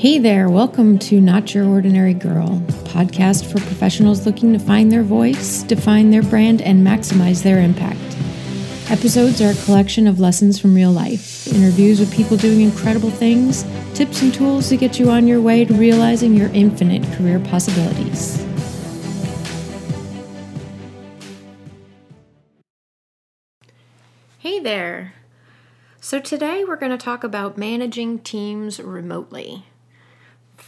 Hey there, welcome to Not Your Ordinary Girl, podcast for professionals looking to find their voice, define their brand, and maximize their impact. Episodes are a collection of lessons from real life, interviews with people doing incredible things, tips and tools to get you on your way to realizing your infinite career possibilities. Hey there. So, today we're going to talk about managing teams remotely.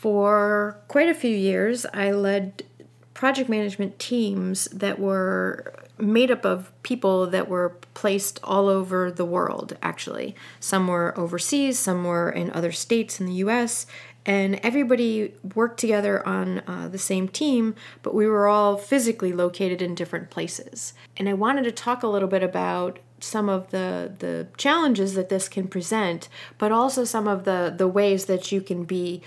For quite a few years, I led project management teams that were made up of people that were placed all over the world, actually. Some were overseas, some were in other states in the US, and everybody worked together on uh, the same team, but we were all physically located in different places. And I wanted to talk a little bit about some of the the challenges that this can present, but also some of the the ways that you can be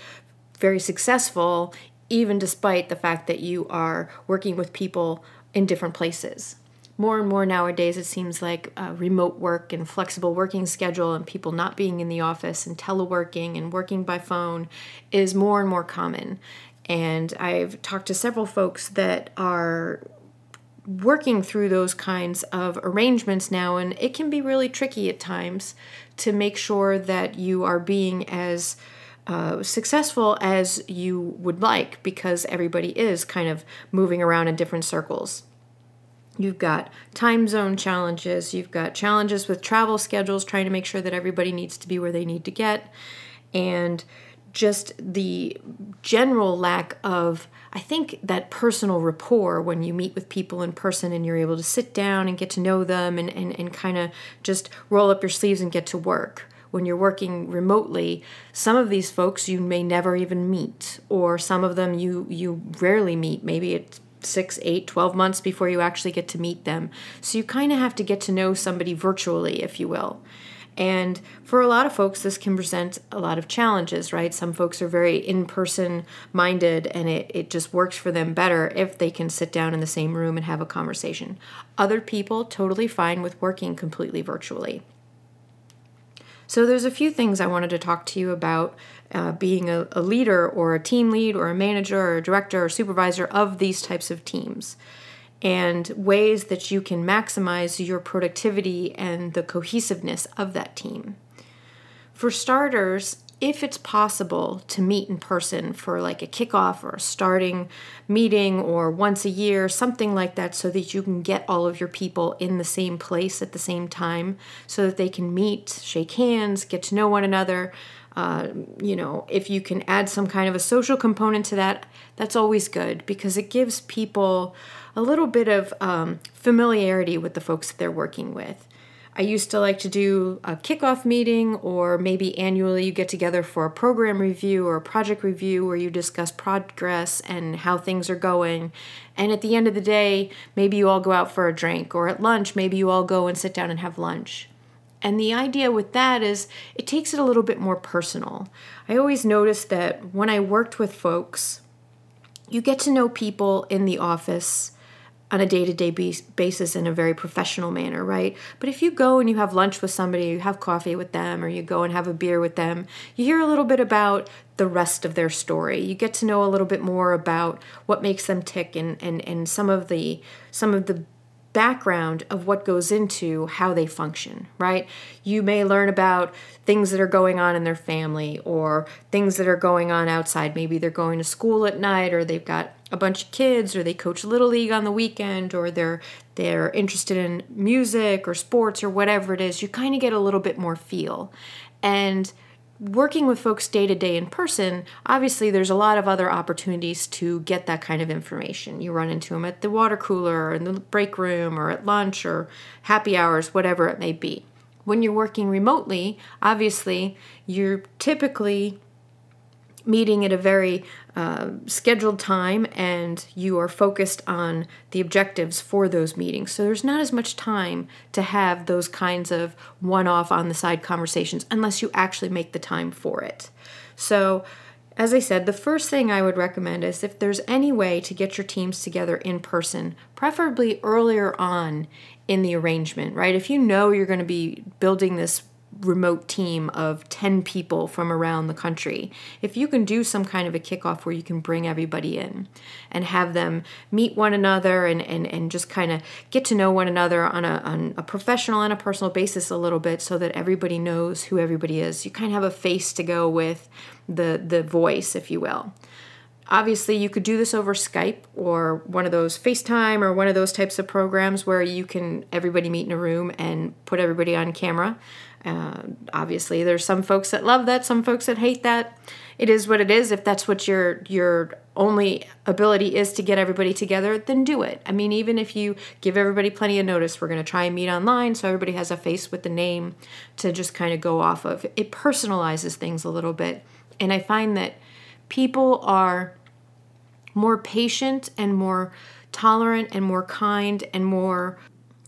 very successful, even despite the fact that you are working with people in different places. More and more nowadays, it seems like uh, remote work and flexible working schedule and people not being in the office and teleworking and working by phone is more and more common. And I've talked to several folks that are working through those kinds of arrangements now, and it can be really tricky at times to make sure that you are being as uh, successful as you would like because everybody is kind of moving around in different circles. You've got time zone challenges, you've got challenges with travel schedules, trying to make sure that everybody needs to be where they need to get, and just the general lack of, I think, that personal rapport when you meet with people in person and you're able to sit down and get to know them and, and, and kind of just roll up your sleeves and get to work when you're working remotely, some of these folks you may never even meet, or some of them you you rarely meet. Maybe it's six, eight, 12 months before you actually get to meet them. So you kind of have to get to know somebody virtually, if you will. And for a lot of folks, this can present a lot of challenges, right? Some folks are very in person minded and it, it just works for them better if they can sit down in the same room and have a conversation. Other people, totally fine with working completely virtually. So, there's a few things I wanted to talk to you about uh, being a, a leader or a team lead or a manager or a director or supervisor of these types of teams and ways that you can maximize your productivity and the cohesiveness of that team. For starters, if it's possible to meet in person for like a kickoff or a starting meeting or once a year, something like that, so that you can get all of your people in the same place at the same time so that they can meet, shake hands, get to know one another. Uh, you know, if you can add some kind of a social component to that, that's always good because it gives people a little bit of um, familiarity with the folks that they're working with. I used to like to do a kickoff meeting, or maybe annually you get together for a program review or a project review where you discuss progress and how things are going. And at the end of the day, maybe you all go out for a drink, or at lunch, maybe you all go and sit down and have lunch. And the idea with that is it takes it a little bit more personal. I always noticed that when I worked with folks, you get to know people in the office on a day-to-day basis in a very professional manner right but if you go and you have lunch with somebody you have coffee with them or you go and have a beer with them you hear a little bit about the rest of their story you get to know a little bit more about what makes them tick and and, and some of the some of the background of what goes into how they function, right? You may learn about things that are going on in their family or things that are going on outside. Maybe they're going to school at night or they've got a bunch of kids or they coach little league on the weekend or they're they're interested in music or sports or whatever it is. You kind of get a little bit more feel. And working with folks day to day in person, obviously there's a lot of other opportunities to get that kind of information. You run into them at the water cooler or in the break room or at lunch or happy hours, whatever it may be. When you're working remotely, obviously you're typically meeting at a very uh, scheduled time and you are focused on the objectives for those meetings. So there's not as much time to have those kinds of one off on the side conversations unless you actually make the time for it. So, as I said, the first thing I would recommend is if there's any way to get your teams together in person, preferably earlier on in the arrangement, right? If you know you're going to be building this remote team of 10 people from around the country. If you can do some kind of a kickoff where you can bring everybody in and have them meet one another and, and, and just kind of get to know one another on a, on a professional and a personal basis a little bit so that everybody knows who everybody is. You kind of have a face to go with the, the voice, if you will. Obviously, you could do this over Skype or one of those FaceTime or one of those types of programs where you can everybody meet in a room and put everybody on camera. Uh, obviously, there's some folks that love that, some folks that hate that. It is what it is. If that's what your your only ability is to get everybody together, then do it. I mean, even if you give everybody plenty of notice, we're going to try and meet online so everybody has a face with the name to just kind of go off of. It personalizes things a little bit. And I find that people are more patient and more tolerant and more kind and more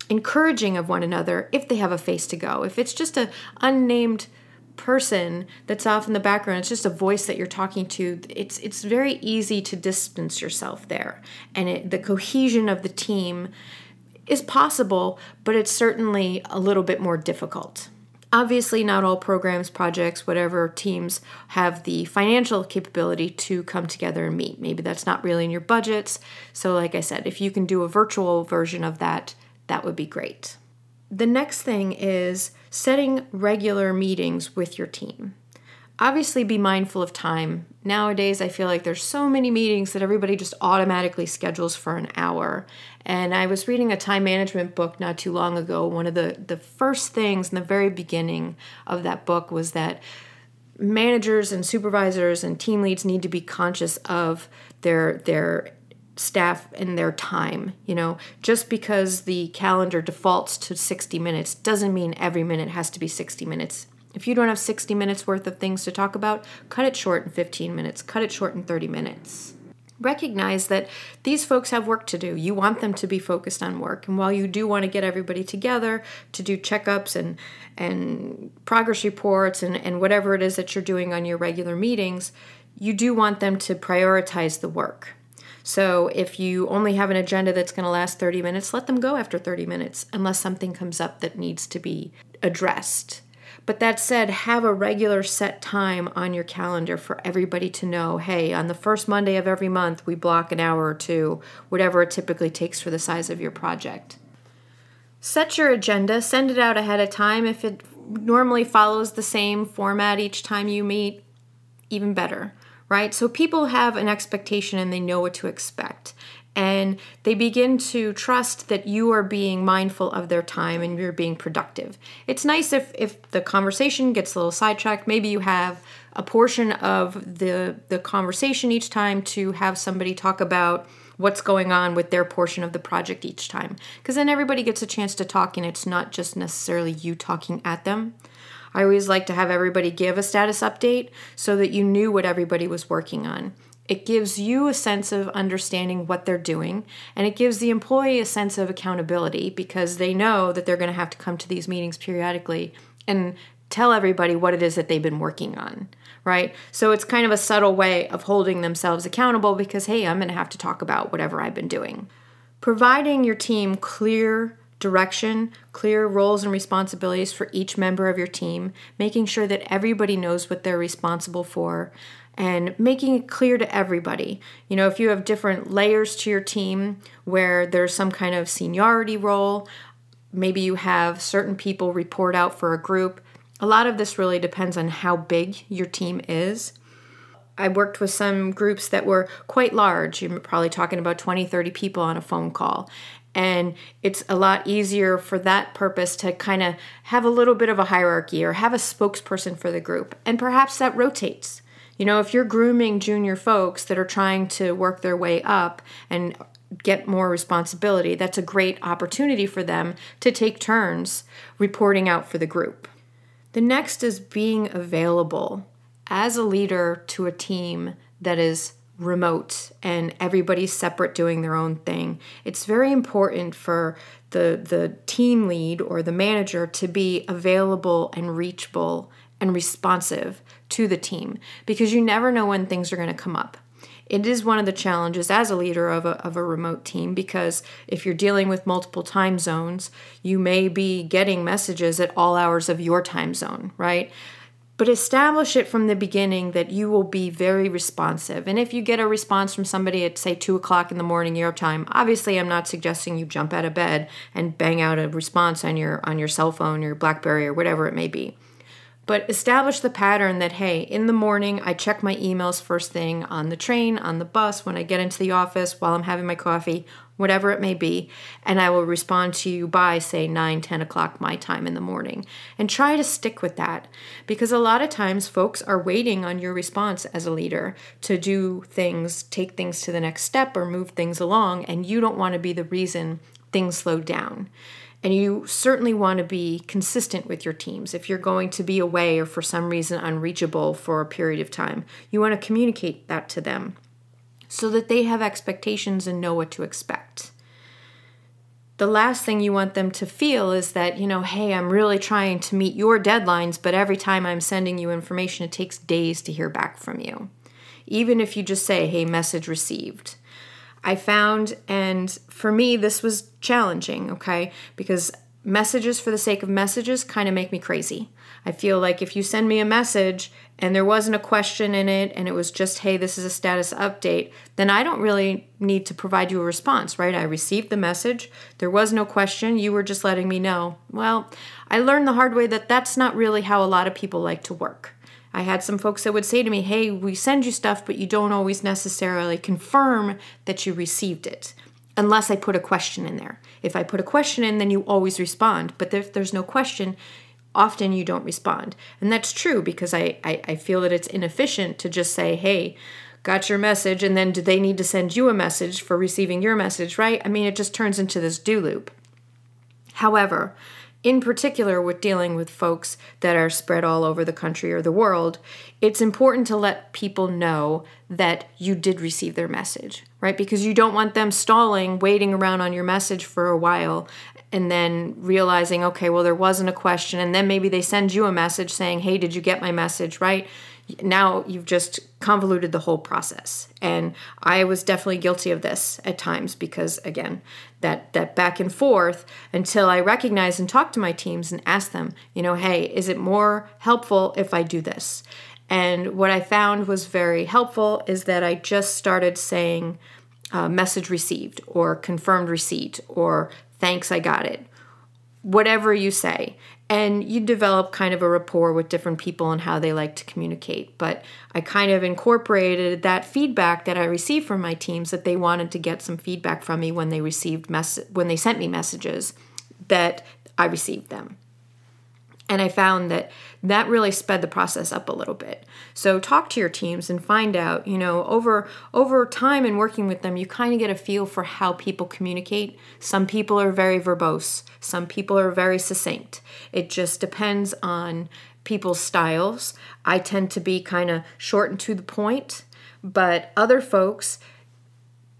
encouraging of one another if they have a face to go. If it's just a unnamed person that's off in the background, it's just a voice that you're talking to. It's it's very easy to distance yourself there, and it, the cohesion of the team is possible, but it's certainly a little bit more difficult. Obviously, not all programs, projects, whatever teams have the financial capability to come together and meet. Maybe that's not really in your budgets. So, like I said, if you can do a virtual version of that, that would be great. The next thing is setting regular meetings with your team. Obviously, be mindful of time. Nowadays, I feel like there's so many meetings that everybody just automatically schedules for an hour. And I was reading a time management book not too long ago. One of the, the first things in the very beginning of that book was that managers and supervisors and team leads need to be conscious of their their staff and their time. You know, just because the calendar defaults to 60 minutes doesn't mean every minute has to be 60 minutes. If you don't have 60 minutes worth of things to talk about, cut it short in 15 minutes, cut it short in 30 minutes. Recognize that these folks have work to do. You want them to be focused on work. And while you do want to get everybody together to do checkups and, and progress reports and, and whatever it is that you're doing on your regular meetings, you do want them to prioritize the work. So if you only have an agenda that's going to last 30 minutes, let them go after 30 minutes unless something comes up that needs to be addressed. But that said, have a regular set time on your calendar for everybody to know hey, on the first Monday of every month, we block an hour or two, whatever it typically takes for the size of your project. Set your agenda, send it out ahead of time. If it normally follows the same format each time you meet, even better right? So people have an expectation and they know what to expect. And they begin to trust that you are being mindful of their time and you're being productive. It's nice if, if the conversation gets a little sidetracked. Maybe you have a portion of the, the conversation each time to have somebody talk about what's going on with their portion of the project each time. Because then everybody gets a chance to talk and it's not just necessarily you talking at them. I always like to have everybody give a status update so that you knew what everybody was working on. It gives you a sense of understanding what they're doing, and it gives the employee a sense of accountability because they know that they're going to have to come to these meetings periodically and tell everybody what it is that they've been working on, right? So it's kind of a subtle way of holding themselves accountable because, hey, I'm going to have to talk about whatever I've been doing. Providing your team clear direction, clear roles and responsibilities for each member of your team, making sure that everybody knows what they're responsible for, and making it clear to everybody. You know, if you have different layers to your team where there's some kind of seniority role, maybe you have certain people report out for a group. A lot of this really depends on how big your team is. I worked with some groups that were quite large. You're probably talking about 20, 30 people on a phone call. And it's a lot easier for that purpose to kind of have a little bit of a hierarchy or have a spokesperson for the group. And perhaps that rotates. You know, if you're grooming junior folks that are trying to work their way up and get more responsibility, that's a great opportunity for them to take turns reporting out for the group. The next is being available as a leader to a team that is remote and everybody's separate doing their own thing. It's very important for the the team lead or the manager to be available and reachable and responsive to the team because you never know when things are going to come up. it is one of the challenges as a leader of a, of a remote team because if you're dealing with multiple time zones, you may be getting messages at all hours of your time zone, right? But establish it from the beginning that you will be very responsive. And if you get a response from somebody at, say, 2 o'clock in the morning your time, obviously I'm not suggesting you jump out of bed and bang out a response on your, on your cell phone, your Blackberry, or whatever it may be but establish the pattern that hey in the morning i check my emails first thing on the train on the bus when i get into the office while i'm having my coffee whatever it may be and i will respond to you by say 9 10 o'clock my time in the morning. And try to stick with that because a lot of times folks are waiting on your response as a leader to do things take things to the next step or move things along and you don't want to be the reason things slow down. And you certainly want to be consistent with your teams. If you're going to be away or for some reason unreachable for a period of time, you want to communicate that to them so that they have expectations and know what to expect. The last thing you want them to feel is that, you know, hey, I'm really trying to meet your deadlines, but every time I'm sending you information, it takes days to hear back from you. Even if you just say, hey, message received I found, and for me, this was challenging, okay? Because messages for the sake of messages kind of make me crazy. I feel like if you send me a message and there wasn't a question in it and it was just, hey, this is a status update, then I don't really need to provide you a response, right? I received the message, there was no question, you were just letting me know. Well, I learned the hard way that that's not really how a lot of people like to work. I had some folks that would say to me, Hey, we send you stuff, but you don't always necessarily confirm that you received it unless I put a question in there. If I put a question in, then you always respond. But if there's no question, often you don't respond. And that's true because I, I, I feel that it's inefficient to just say, Hey, got your message, and then do they need to send you a message for receiving your message, right? I mean, it just turns into this do loop. However, in particular with dealing with folks that are spread all over the country or the world, it's important to let people know that you did receive their message, right? Because you don't want them stalling, waiting around on your message for a while, and then realizing, okay, well, there wasn't a question. And then maybe they send you a message saying, hey, did you get my message, right? Now you've just convoluted the whole process. And i was definitely guilty of this at times because again that that back and forth until i recognize and talk to my teams and ask them you know hey is it more helpful if i do this? And what i found was very helpful is that i just started saying uh, message received or confirmed receipt or thanks i got it. Whatever you say and you develop kind of a rapport with different people and how they like to communicate. But i kind of incorporated that feedback that i received from my teams that they wanted to get some feedback from me when they received mess when they sent me messages that i received them and I found that that really sped the process up a little bit. So talk to your teams and find out, you know, over over time and working with them, you kind of get a feel for how people communicate. Some people are very verbose, some people are very succinct. It just depends on people's styles. I tend to be kind of short and to the point, but other folks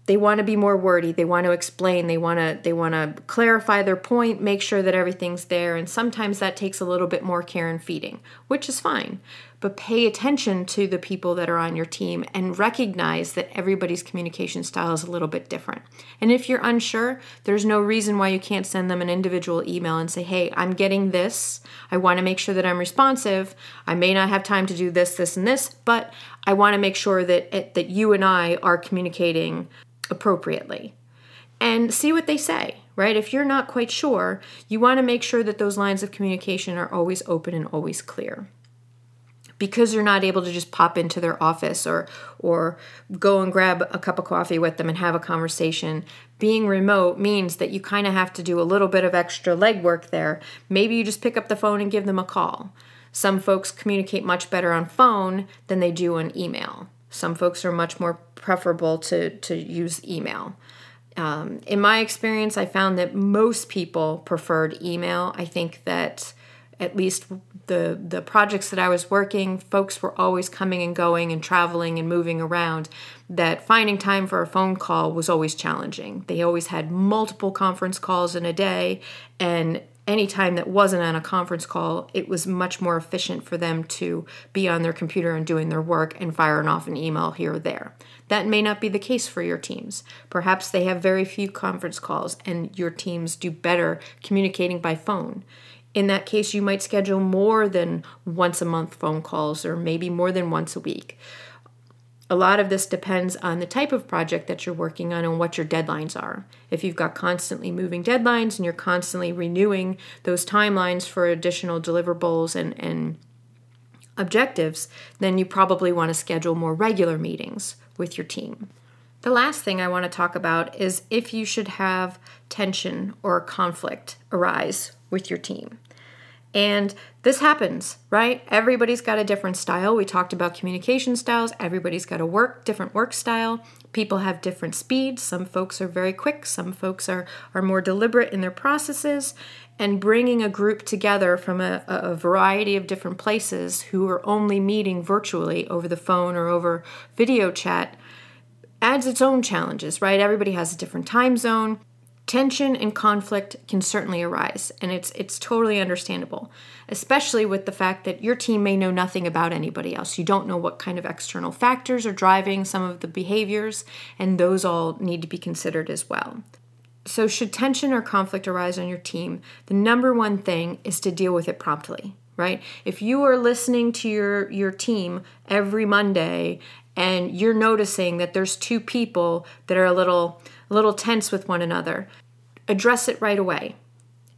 they want to be more wordy they want to explain they want to they want to clarify their point make sure that everything's there and sometimes that takes a little bit more care and feeding which is fine but pay attention to the people that are on your team and recognize that everybody's communication style is a little bit different. And if you're unsure, there's no reason why you can't send them an individual email and say, "Hey, I'm getting this. I want to make sure that I'm responsive. I may not have time to do this, this and this, but I want to make sure that it, that you and I are communicating appropriately and see what they say, right? If you're not quite sure, you want to make sure that those lines of communication are always open and always clear. Because you're not able to just pop into their office or or go and grab a cup of coffee with them and have a conversation, being remote means that you kind of have to do a little bit of extra legwork there. Maybe you just pick up the phone and give them a call. Some folks communicate much better on phone than they do on email. Some folks are much more preferable to, to use email. Um, in my experience, I found that most people preferred email. I think that at least the the projects that I was working, folks were always coming and going and traveling and moving around. That finding time for a phone call was always challenging. They always had multiple conference calls in a day, and any time that wasn't on a conference call, it was much more efficient for them to be on their computer and doing their work and firing off an email here or there. That may not be the case for your teams. Perhaps they have very few conference calls and your teams do better communicating by phone. In that case, you might schedule more than once a month phone calls or maybe more than once a week. A lot of this depends on the type of project that you're working on and what your deadlines are. If you've got constantly moving deadlines and you're constantly renewing those timelines for additional deliverables and, and objectives, then you probably want to schedule more regular meetings with your team. The last thing I want to talk about is if you should have tension or conflict arise with your team. And this happens, right? Everybody's got a different style. We talked about communication styles. Everybody's got a work different work style. People have different speeds. Some folks are very quick, some folks are are more deliberate in their processes. And bringing a group together from a, a variety of different places who are only meeting virtually over the phone or over video chat adds its own challenges, right? Everybody has a different time zone tension and conflict can certainly arise and it's it's totally understandable especially with the fact that your team may know nothing about anybody else. You don't know what kind of external factors are driving some of the behaviors and those all need to be considered as well. So should tension or conflict arise on your team the number one thing is to deal with it promptly right? If you are listening to your your team every monday and you're noticing that there's two people that are a little a little tense with one another, address it right away.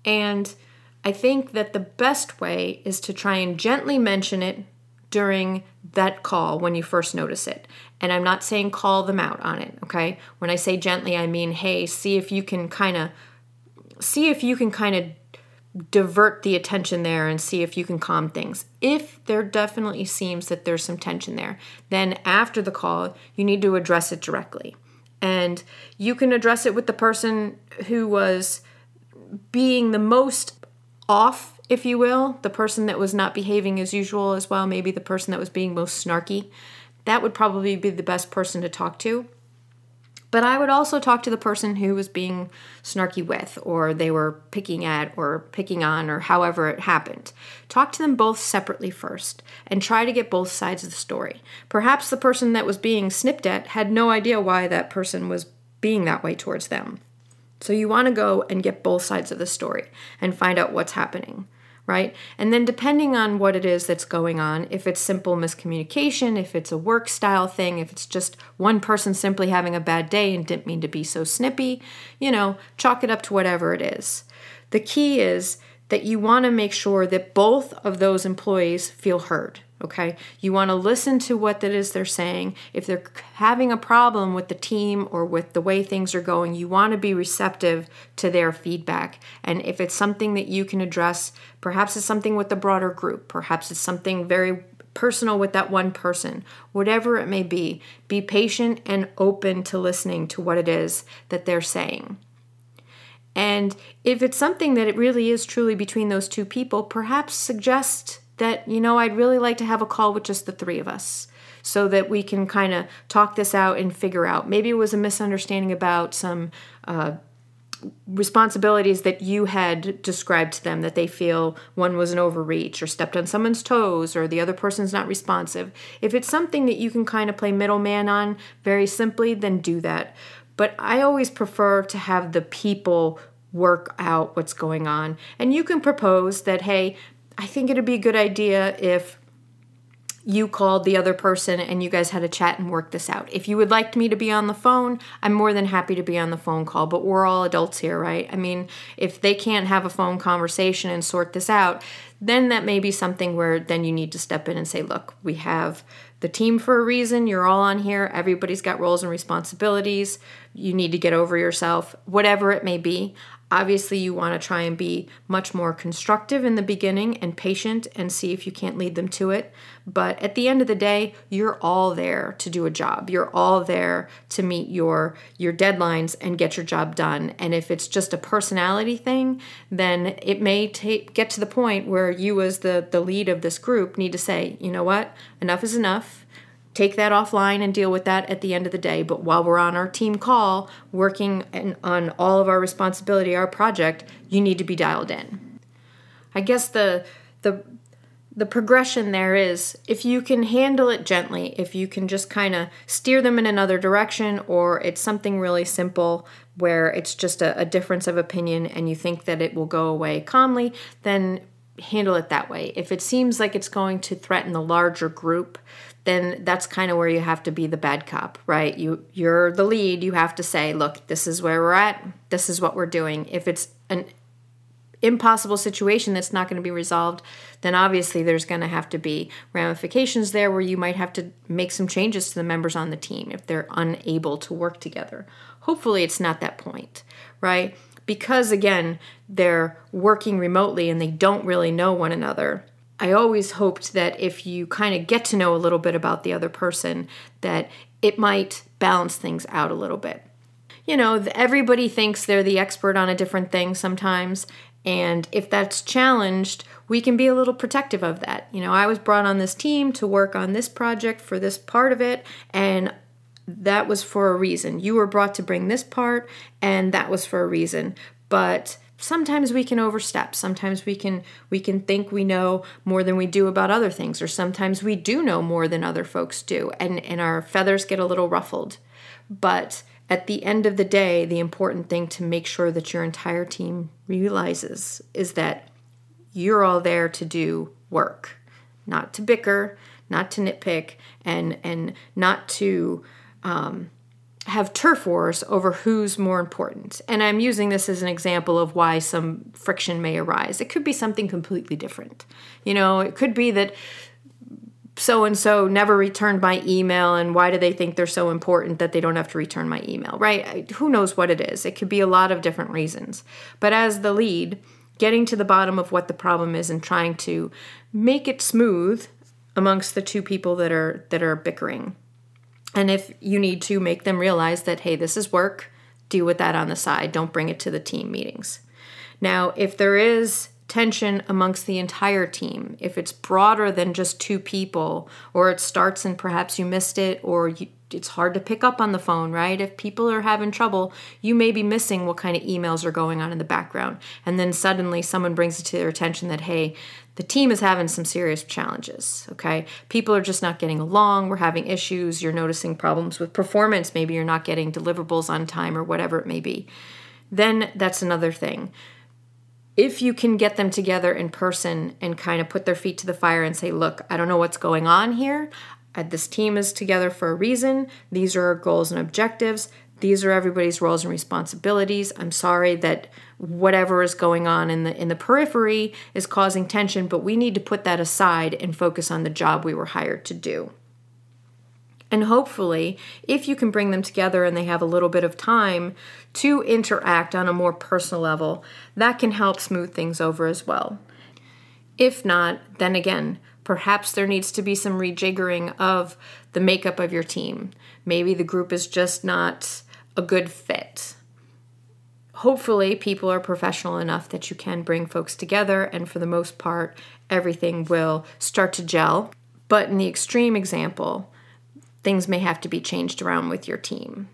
And I think that the best way is to try and gently mention it during that call when you first notice it. And I'm not saying call them out on it, okay? When I say gently, I mean, hey, see if you can kind of see if you can kind of divert the attention there and see if you can calm things. If there definitely seems that there's some tension there, then after the call, you need to address it directly and you can address it with the person who was being the most off if you will the person that was not behaving as usual as well maybe the person that was being most snarky. That would probably be the best person to talk to but I would also talk to the person who was being snarky with, or they were picking at, or picking on, or however it happened. Talk to them both separately first and try to get both sides of the story. Perhaps the person that was being snipped at had no idea why that person was being that way towards them. So you want to go and get both sides of the story and find out what's happening right? And then depending on what it is that's going on, if it's simple miscommunication, if it's a work style thing, if it's just one person simply having a bad day and didn't mean to be so snippy, you know, chalk it up to whatever it is. The key is that you want to make sure that both of those employees feel heard okay? You want to listen to what it is they're saying. If they're having a problem with the team or with the way things are going you want to be receptive to their feedback. And if it's something that you can address perhaps it's something with the broader group perhaps it's something very personal with that one person whatever it may be be patient and open to listening to what it is that they're saying. And if it's something that it really is truly between those two people perhaps suggest that, you know, I'd really like to have a call with just the three of us so that we can kind of talk this out and figure out. Maybe it was a misunderstanding about some uh, responsibilities that you had described to them that they feel one was an overreach or stepped on someone's toes or the other person's not responsive. If it's something that you can kind of play middleman on very simply, then do that. But I always prefer to have the people work out what's going on. And you can propose that, hey, I think it'd be a good idea if you called the other person and you guys had a chat and worked this out. If you would like me to be on the phone, I'm more than happy to be on the phone call, but we're all adults here, right? I mean, if they can't have a phone conversation and sort this out, then that may be something where then you need to step in and say, look, we have the team for a reason. You're all on here. Everybody's got roles and responsibilities. You need to get over yourself, whatever it may be. Obviously, you want to try and be much more constructive in the beginning and patient and see if you can't lead them to it. But at the end of the day, you're all there to do a job. You're all there to meet your your deadlines and get your job done. And if it's just a personality thing, then it may take get to the point where you as the the lead of this group need to say, "You know what? Enough is enough take that offline and deal with that at the end of the day. But while we're on our team call, working on all of our responsibility, our project, you need to be dialed in. I guess the the the progression there is if you can handle it gently, if you can just kind of steer them in another direction, or it's something really simple where it's just a, a, difference of opinion and you think that it will go away calmly, then handle it that way. If it seems like it's going to threaten the larger group, then that's kind of where you have to be the bad cop, right? You you're the lead, you have to say, "Look, this is where we're at. This is what we're doing." If it's an impossible situation that's not going to be resolved, then obviously there's going to have to be ramifications there where you might have to make some changes to the members on the team if they're unable to work together. Hopefully, it's not that point, right? Because again, they're working remotely and they don't really know one another. I always hoped that if you kind of get to know a little bit about the other person, that it might balance things out a little bit. You know, everybody thinks they're the expert on a different thing sometimes, and if that's challenged, we can be a little protective of that. You know, I was brought on this team to work on this project for this part of it, and that was for a reason. You were brought to bring this part, and that was for a reason. But sometimes we can overstep. Sometimes we can we can think we know more than we do about other things or sometimes we do know more than other folks do and and our feathers get a little ruffled. But at the end of the day, the important thing to make sure that your entire team realizes is that you're all there to do work, not to bicker, not to nitpick, and and not to um, have turf wars over who's more important. And I'm using this as an example of why some friction may arise. It could be something completely different. You know, it could be that so and so never returned my email and why do they think they're so important that they don't have to return my email right who knows what it is it could be a lot of different reasons but as the lead getting to the bottom of what the problem is and trying to make it smooth amongst the two people that are that are bickering and if you need to make them realize that hey this is work deal with that on the side don't bring it to the team meetings now if there is tension amongst the entire team. If it's broader than just two people, or it starts and perhaps you missed it, or you, it's hard to pick up on the phone, right? If people are having trouble, you may be missing what kind of emails are going on in the background. And then suddenly someone brings it to their attention that, hey, the team is having some serious challenges, okay? People are just not getting along. We're having issues. You're noticing problems with performance. Maybe you're not getting deliverables on time or whatever it may be. Then that's another thing if you can get them together in person and kind of put their feet to the fire and say, look, I don't know what's going on here. Uh, this team is together for a reason. These are our goals and objectives. These are everybody's roles and responsibilities. I'm sorry that whatever is going on in the in the periphery is causing tension, but we need to put that aside and focus on the job we were hired to do. And hopefully, if you can bring them together and they have a little bit of time to interact on a more personal level, that can help smooth things over as well. If not, then again, perhaps there needs to be some rejiggering of the makeup of your team. Maybe the group is just not a good fit. Hopefully, people are professional enough that you can bring folks together, and for the most part, everything will start to gel. But in the extreme example, things may have to be changed around with your team.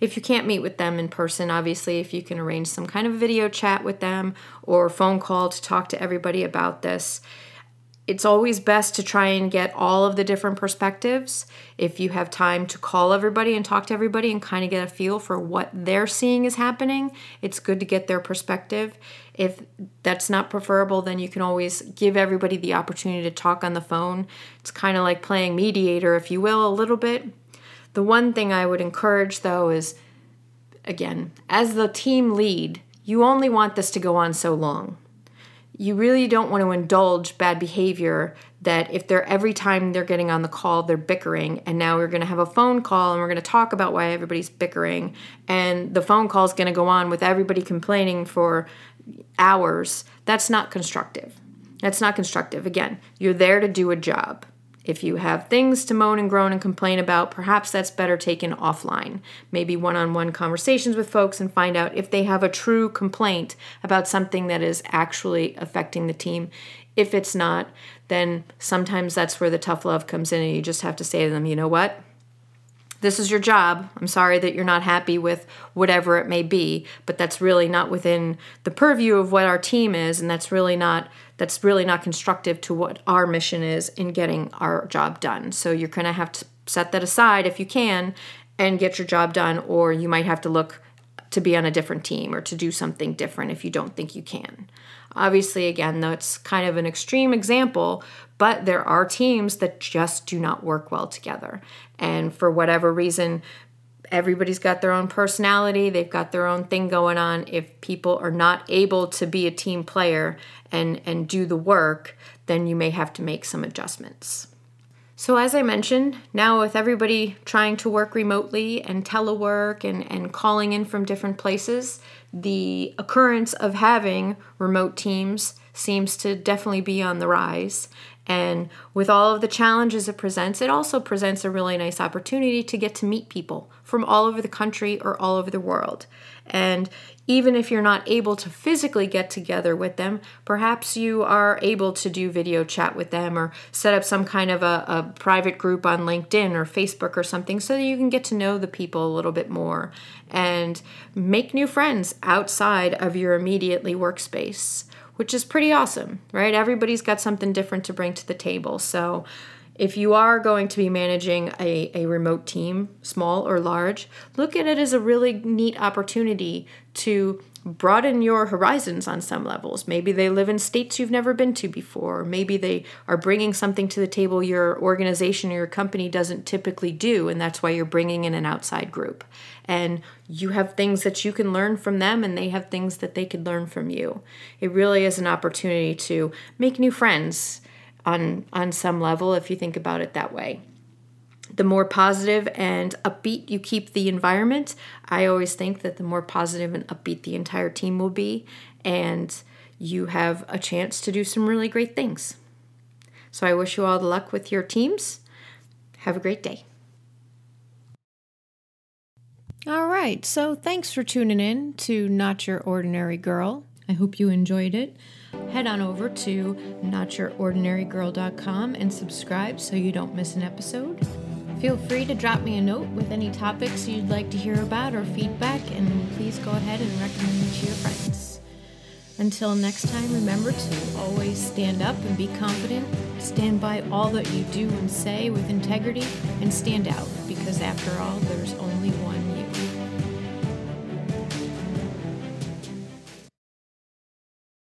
If you can't meet with them in person, obviously, if you can arrange some kind of video chat with them or phone call to talk to everybody about this, it's always best to try and get all of the different perspectives. If you have time to call everybody and talk to everybody and kind of get a feel for what they're seeing is happening, it's good to get their perspective. If that's not preferable, then you can always give everybody the opportunity to talk on the phone. It's kind of like playing mediator, if you will, a little bit. The one thing I would encourage though is again, as the team lead, you only want this to go on so long you really don't want to indulge bad behavior that if they're every time they're getting on the call they're bickering and now we're going to have a phone call and we're going to talk about why everybody's bickering and the phone call is going to go on with everybody complaining for hours that's not constructive. That's not constructive. Again you're there to do a job if you have things to moan and groan and complain about, perhaps that's better taken offline. Maybe one on one conversations with folks and find out if they have a true complaint about something that is actually affecting the team. If it's not, then sometimes that's where the tough love comes in, and you just have to say to them, you know what? This is your job. I'm sorry that you're not happy with whatever it may be, but that's really not within the purview of what our team is, and that's really not that's really not constructive to what our mission is in getting our job done. So you're going to have to set that aside if you can and get your job done, or you might have to look to be on a different team or to do something different if you don't think you can. Obviously, again, that's kind of an extreme example, but there are teams that just do not work well together. And for whatever reason, everybody's got their own personality, they've got their own thing going on. If people are not able to be a team player and, and do the work, then you may have to make some adjustments. So, as I mentioned, now with everybody trying to work remotely and telework and, and calling in from different places, the occurrence of having remote teams seems to definitely be on the rise. And with all of the challenges it presents, it also presents a really nice opportunity to get to meet people from all over the country or all over the world. And even if you're not able to physically get together with them, perhaps you are able to do video chat with them or set up some kind of a, a, private group on LinkedIn or Facebook or something so that you can get to know the people a little bit more and make new friends outside of your immediately workspace, which is pretty awesome, right? Everybody's got something different to bring to the table. So if you are going to be managing a, a remote team, small or large, look at it as a really neat opportunity to broaden your horizons on some levels. Maybe they live in states you've never been to before. Maybe they are bringing something to the table your organization or your company doesn't typically do, and that's why you're bringing in an outside group. And you have things that you can learn from them, and they have things that they could learn from you. It really is an opportunity to make new friends on on some level if you think about it that way. The more positive and upbeat you keep the environment i always think that the more positive and upbeat the entire team will be and you have a chance to do some really great things. So i wish you all the luck with your teams. Have a great day. All right so thanks for tuning in to not your ordinary girl. I hope you enjoyed it head on over to notyourordinarygirl.com and subscribe so you don't miss an episode. Feel free to drop me a note with any topics you'd like to hear about or feedback, and please go ahead and recommend me to your friends. Until next time, remember to always stand up and be confident, stand by all that you do and say with integrity, and stand out because after all, there's only one.